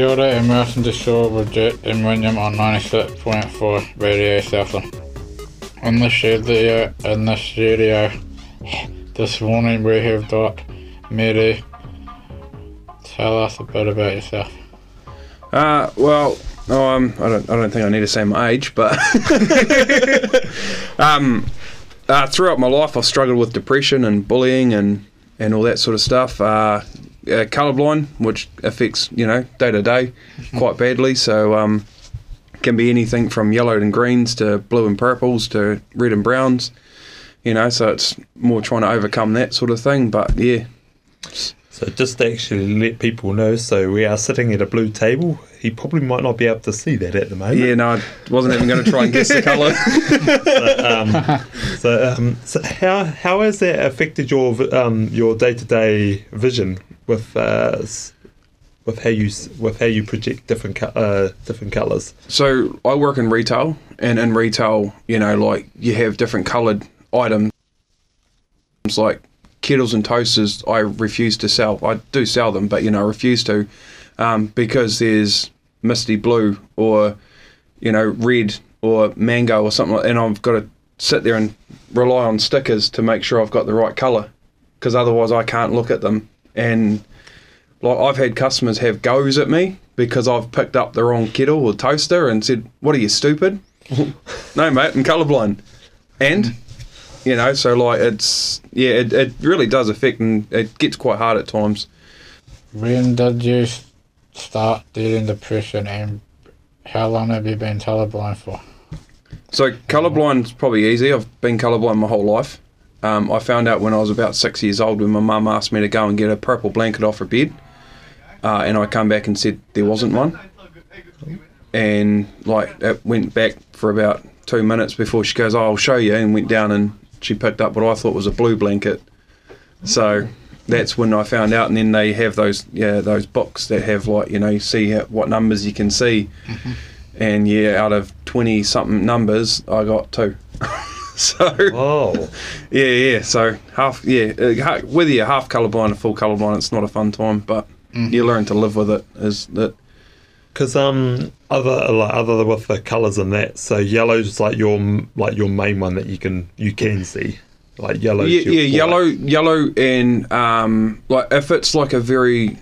Kia ora and welcome to S.O.A.R. with Jack and William on 96.4 Radio Southland. In the studio, in the studio, this morning we have got Mary. Tell us a bit about yourself. Uh, well, um, I don't, I don't think I need to say my age, but um, uh, throughout my life, I've struggled with depression and bullying and, and all that sort of stuff. Uh, uh, colorblind, which affects you know day to day quite badly. So um, can be anything from yellow and greens to blue and purples to red and browns. You know, so it's more trying to overcome that sort of thing. But yeah, So just to actually let people know, so we are sitting at a blue table. He probably might not be able to see that at the moment. yeah, no, I wasn't even going to try and guess the colour. Um, so, um, so how how has that affected your um, your day to day vision with uh, with how you with how you project different co- uh, different colours? So I work in retail, and in retail, you know, like you have different coloured items, like kettles and toasters. I refuse to sell. I do sell them, but you know, I refuse to um, because there's misty blue or you know red or mango or something, like, and I've got to sit there and rely on stickers to make sure I've got the right colour, because otherwise I can't look at them and like I've had customers have goes at me because I've picked up the wrong kettle or toaster and said, "What are you stupid?" no, mate, I'm colourblind, and you know, so like it's yeah, it, it really does affect and it gets quite hard at times. When did you start dealing depression and how long have you been colourblind for? So colourblind's probably easy. I've been colourblind my whole life. Um, I found out when I was about six years old when my mum asked me to go and get a purple blanket off her bed, uh, and I come back and said there wasn't one, and like it went back for about two minutes before she goes, oh, "I'll show you," and went down and she picked up what I thought was a blue blanket. So that's when I found out, and then they have those yeah those books that have like you know you see what numbers you can see, and yeah, out of twenty something numbers, I got two. so Oh, yeah, yeah. So half, yeah, uh, whether you're half colourblind or full colourblind, it's not a fun time, but you learn to live with it. Is that because um other like other with the colours and that. So yellow's like your like your main one that you can you can see. Like yellow. yeah, yeah, yellow, yellow, and um, like if it's like a very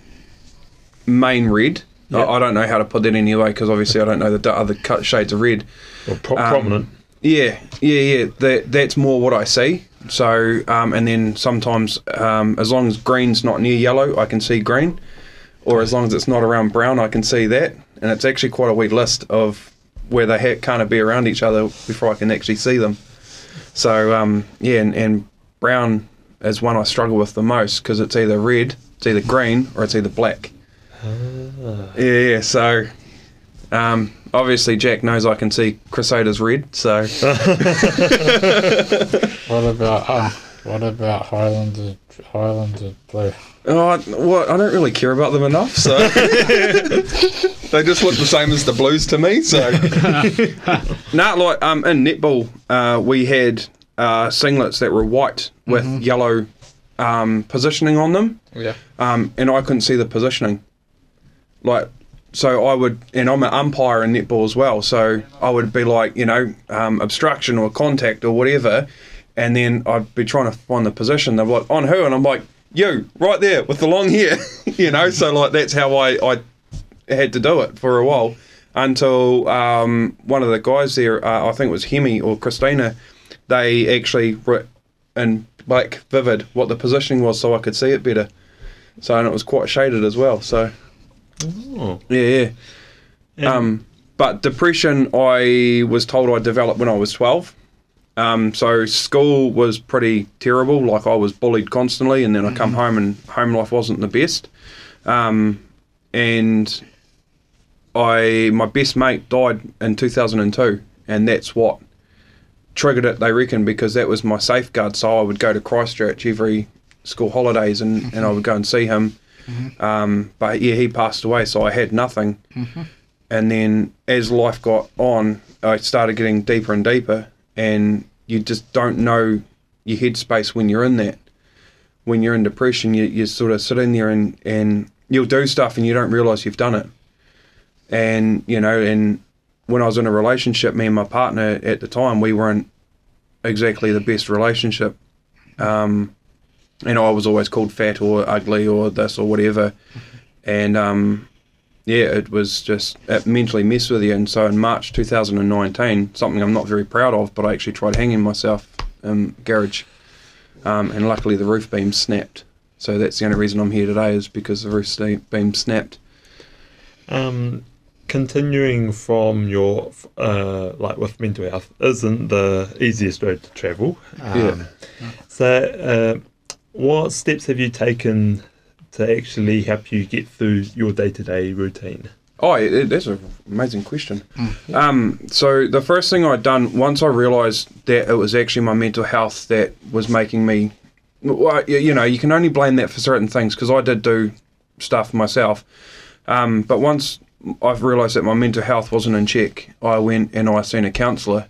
main red. I, I don't know how to put that anyway because obviously I don't know the other cut shades of red. Or pro- um, prominent. Yeah, yeah, yeah. That that's more what I see. So, um, and then sometimes, um, as long as green's not near yellow, I can see green, or as long as it's not around brown, I can see that. And it's actually quite a wee list of where they ha- can't be around each other before I can actually see them. So, um, yeah, and, and brown is one I struggle with the most because it's either red, it's either green, or it's either black. Yeah, yeah. So, um, obviously, Jack knows I can see Crusaders red. So, What about uh, what about Highlanders Highlanders blue? oh, I, well, I don't really care about them enough. So, they just look the same as the Blues to me. So, nah, like um, in netball, uh, we had uh, singlets that were white with yellow um, positioning on them. Yeah. um, and I couldn't see the positioning. Like, so I would, and I'm an umpire in netball as well, so I would be like, you know, um, obstruction or contact or whatever, and then I'd be trying to find the position. They're like, on who? And I'm like, you, right there with the long hair, you know. So like that's how I I had to do it for a while until um, one of the guys there, uh, I think it was Hemi or Christina, they actually wrote in like vivid what the positioning was so I could see it better. So and it was quite shaded as well. So Oh. yeah, yeah. Um, but depression, I was told I developed when I was twelve. Um, so school was pretty terrible. Like I was bullied constantly, and then I come home and home life wasn't the best. Um, and I my best mate died in 2002, and that's what triggered it. They reckon because that was my safeguard. So I would go to Christchurch every school holidays, and, and I would go and see him. Um, but yeah, he passed away, so I had nothing. And then as life got on, I started getting deeper and deeper, and you just don't know your headspace when you're in that. When you're in depression, you, you sort of sit in there and, and you'll do stuff and you don't realise you've done it. And, you know, and when I was in a relationship, me and my partner at the time, we weren't exactly the best relationship. Um, and I was always called fat or ugly or this or whatever. And um, yeah, it was just it mentally messed with you. And so in March 2019, something I'm not very proud of, but I actually tried hanging myself in garage, um, and luckily the roof beam snapped. So that's the only reason I'm here today is because the roof beam snapped. Um, continuing from your uh, like with mental health isn't the easiest road to travel. Um, Yeah. So, uh, what steps have you taken to actually help you get through your day to day routine? Oh, it, that's an amazing question. Um, so the first thing I'd done once I realised that it was actually my mental health that was making me, well, y- you know, you can only blame that for certain things because I did do stuff myself. Um, but once I've realised that my mental health wasn't in check, I went and I seen a counsellor.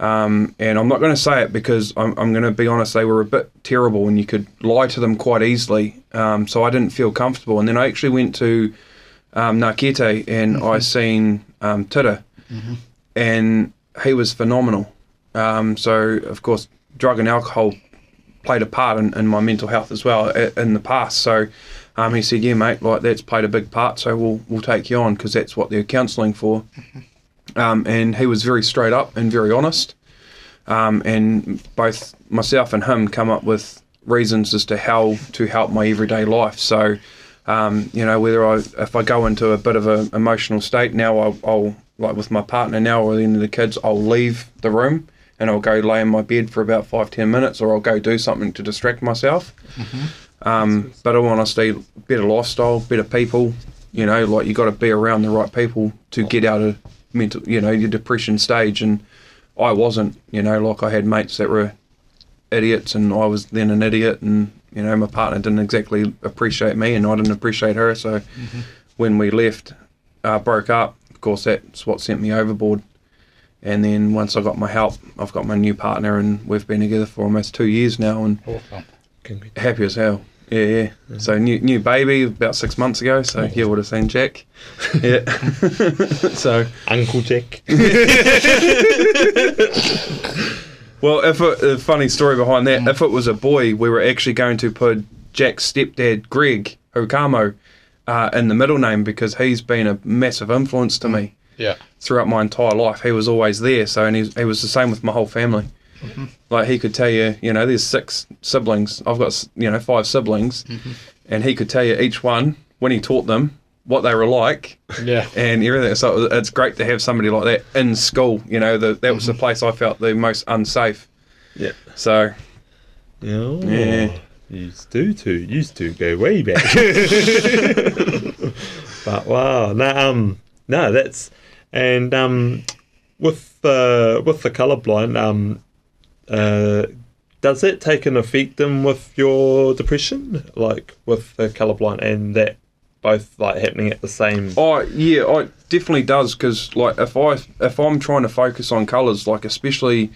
Um, and I'm not going to say it because I'm, I'm going to be honest, they were a bit terrible and you could lie to them quite easily. Um, so I didn't feel comfortable. And then I actually went to um, Ngā Kete and I seen um, Tira, and he was phenomenal. Um, so of course, drug and alcohol played a part in, in my mental health as well in the past. So um, he said, "Yeah, mate, like that's played a big part. So we'll we'll take you on because that's what they're counselling for." Um, and he was very straight up and very honest. Um, and both myself and him come up with reasons as to how to help my everyday life. So, um, you know, whether I if I go into a bit of an emotional state now, I'll, I'll like with my partner now or any of the kids, I'll leave the room and I'll go lay in my bed for about five ten minutes, or I'll go do something to distract myself. Um, but in honesty, better lifestyle, better people. You know, like you got to be around the right people to get out of mental, you know, your depression stage. And I wasn't. You know, like I had mates that were idiots, and I was then an idiot, and you know, my partner didn't exactly appreciate me, and I didn't appreciate her. So when we left, uh, broke up, of course, that's what sent me overboard. And then once I got my help, I've got my new partner, and we've been together for almost two years now, and Awesome. Happy as hell. Yeah, yeah. Mm-hmm. So new new baby about six months ago. So you would have seen Jack. Yeah. so Uncle Jack. well, if it, a funny story behind that, mm. if it was a boy, we were actually going to put Jack's stepdad Greg Hokamo uh, in the middle name because he's been a massive influence to mm. me Yeah. throughout my entire life. He was always there. So and he's, he was the same with my whole family. Like he could tell you, you know, there's six siblings. I've got you know five siblings, and he could tell you each one when he taught them what they were like Yeah. and everything. So it's great to have somebody like that in school. You know, the, that was the place I felt the most unsafe. Yeah. So Yeah. Yeah. Used to, to used to go way back. but wow, no, um, no, that's and um, with uh, with the colorblind, um, uh, does that take an effect in with your depression, like with the colorblind and that both like happening at the same? Oh yeah, oh, it definitely does because like if I if I'm trying to focus on colours, like especially,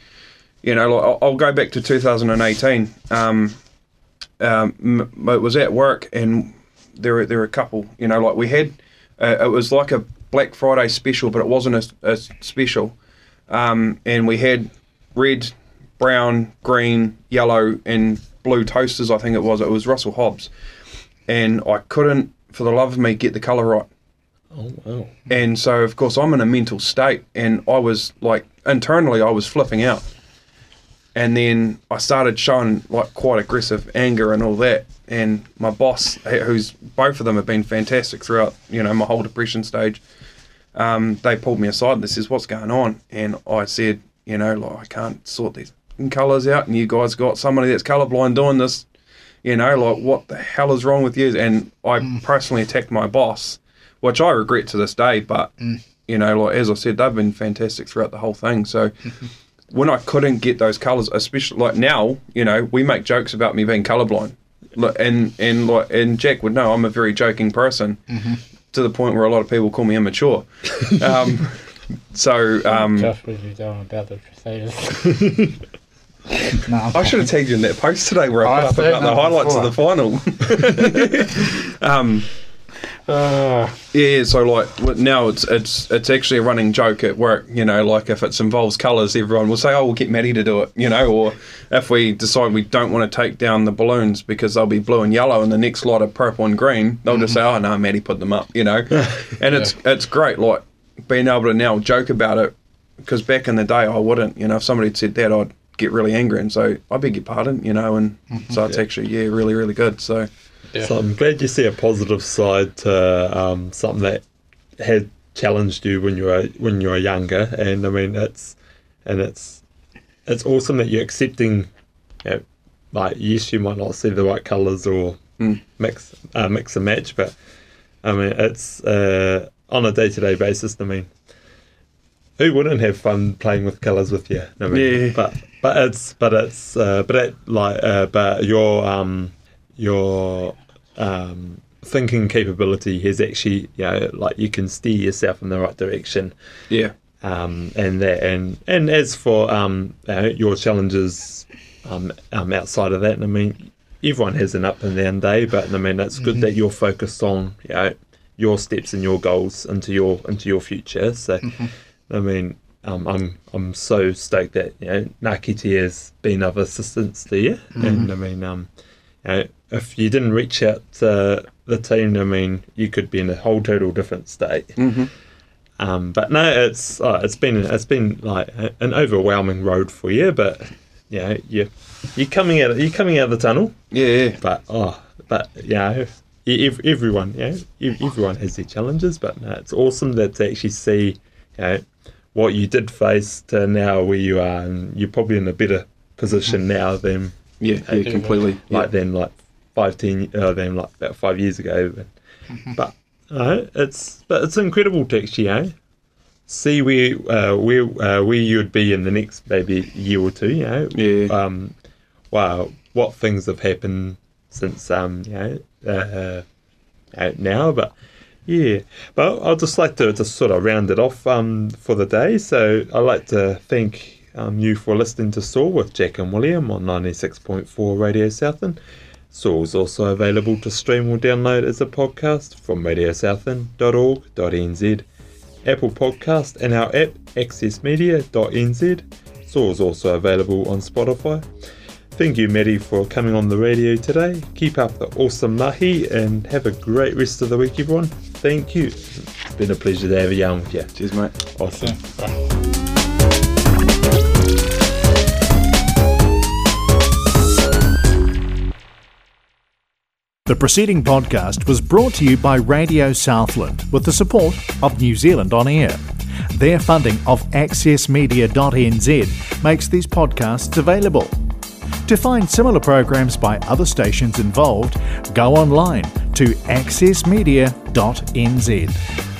you know, like I'll, I'll go back to 2018. Um, um, it was at work and there were there were a couple. You know, like we had uh, it was like a Black Friday special, but it wasn't a, a special. Um, and we had red, brown, green, yellow, and blue toasters. I think it was. It was Russell Hobbs, and I couldn't, for the love of me, get the colour right. Oh wow! And so, of course, I'm in a mental state, and I was like, internally, I was flipping out. And then I started showing like quite aggressive anger and all that. And my boss, who's both of them have been fantastic throughout, you know, my whole depression stage, um, they pulled me aside and they says, "What's going on?" And I said, you know, like I can't sort these colours out, and you guys got somebody that's colourblind doing this, you know, like what the hell is wrong with you? And I personally attacked my boss, which I regret to this day, but you know, like as I said, they've been fantastic throughout the whole thing. So when I couldn't get those colours, especially like now, you know, we make jokes about me being colourblind. And and like and Jack would know I'm a very joking person to the point where a lot of people call me immature. Um, so um, Just what you doing about the Crusaders. no, I'm should have tagged you in that post today where I I put up about the highlights of the final. um, Uh, yeah, so like now it's it's it's actually a running joke at work. You know, like if it involves colours, everyone will say, "Oh, we'll get Maddie to do it." You know, or if we decide we don't want to take down the balloons because they'll be blue and yellow, and the next lot are purple and green, they'll just say, "Oh no, Maddie put them up." You know, and it's it's great, like being able to now joke about it because back in the day I wouldn't. You know, if somebody said that, I'd get really angry and say, "I beg your pardon," you know, and so it's actually yeah, really really good. So yeah. So I'm glad you see a positive side to um, something that had challenged you when you were when you were younger, and I mean it's and it's it's awesome that you're accepting. You know, like yes, you might not see the right colours or Mm. mix uh, mix and match, but I mean it's uh, on a day to day basis. I mean, who wouldn't have fun playing with colours with you? I mean, Yeah. But but it's but it's uh, but it, like uh, but your um your um thinking capability has actually you know like you can steer yourself in the right direction. Yeah, um, and that and and as for um, uh, your challenges um, um, outside of that, I mean, everyone has an up and down day, but I mean, it's good that you're focused on you know your steps and your goals into your into your future. So, I mean, um, I'm I'm so stoked that you know Ngā Kete has been of assistance to you, and I mean, um, you know, if you didn't reach out to the team, I mean, you could be in a whole total different state. hmm Um, but no, it's uh, it's been it's been like an overwhelming road for you, but you know you you're coming out you're coming out of the tunnel. yeah, yeah. But oh, but you know everyone you know everyone has their challenges, but no, it's awesome that to actually see you know what you did face to now where you are, and you're probably in a better position now than Yeah, yeah, completely. like then like five ten uh, then like about five years ago but, but uh, it's but it's incredible to actually know, see where uh, where uh, where you'd be in the next maybe year or two you know Yeah. um wow what things have happened since um you know uh, uh, now but yeah, but I'd just like to sort of round it off um, for the day. So I'd like to thank um, you for listening to S.O.A.R. with Jack and William on 96.4 Radio Southland. S.O.A.R. is also available to stream or download as a podcast from radiosouthland.org.nz, Apple Podcast and our app accessmedia.nz. S.O.A.R. is also available on Spotify. Thank you, Maddie, for coming on the radio today. Keep up the awesome mahi and have a great rest of the week, everyone. Thank you. It's been a pleasure to have a yarn with you. Cheers, mate. Awesome. Bye. The preceding podcast was brought to you by Radio Southland with the support of New Zealand On Air. Their funding of accessmedia.nz makes these podcasts available. To find similar programs by other stations involved, go online to accessmedia.nz.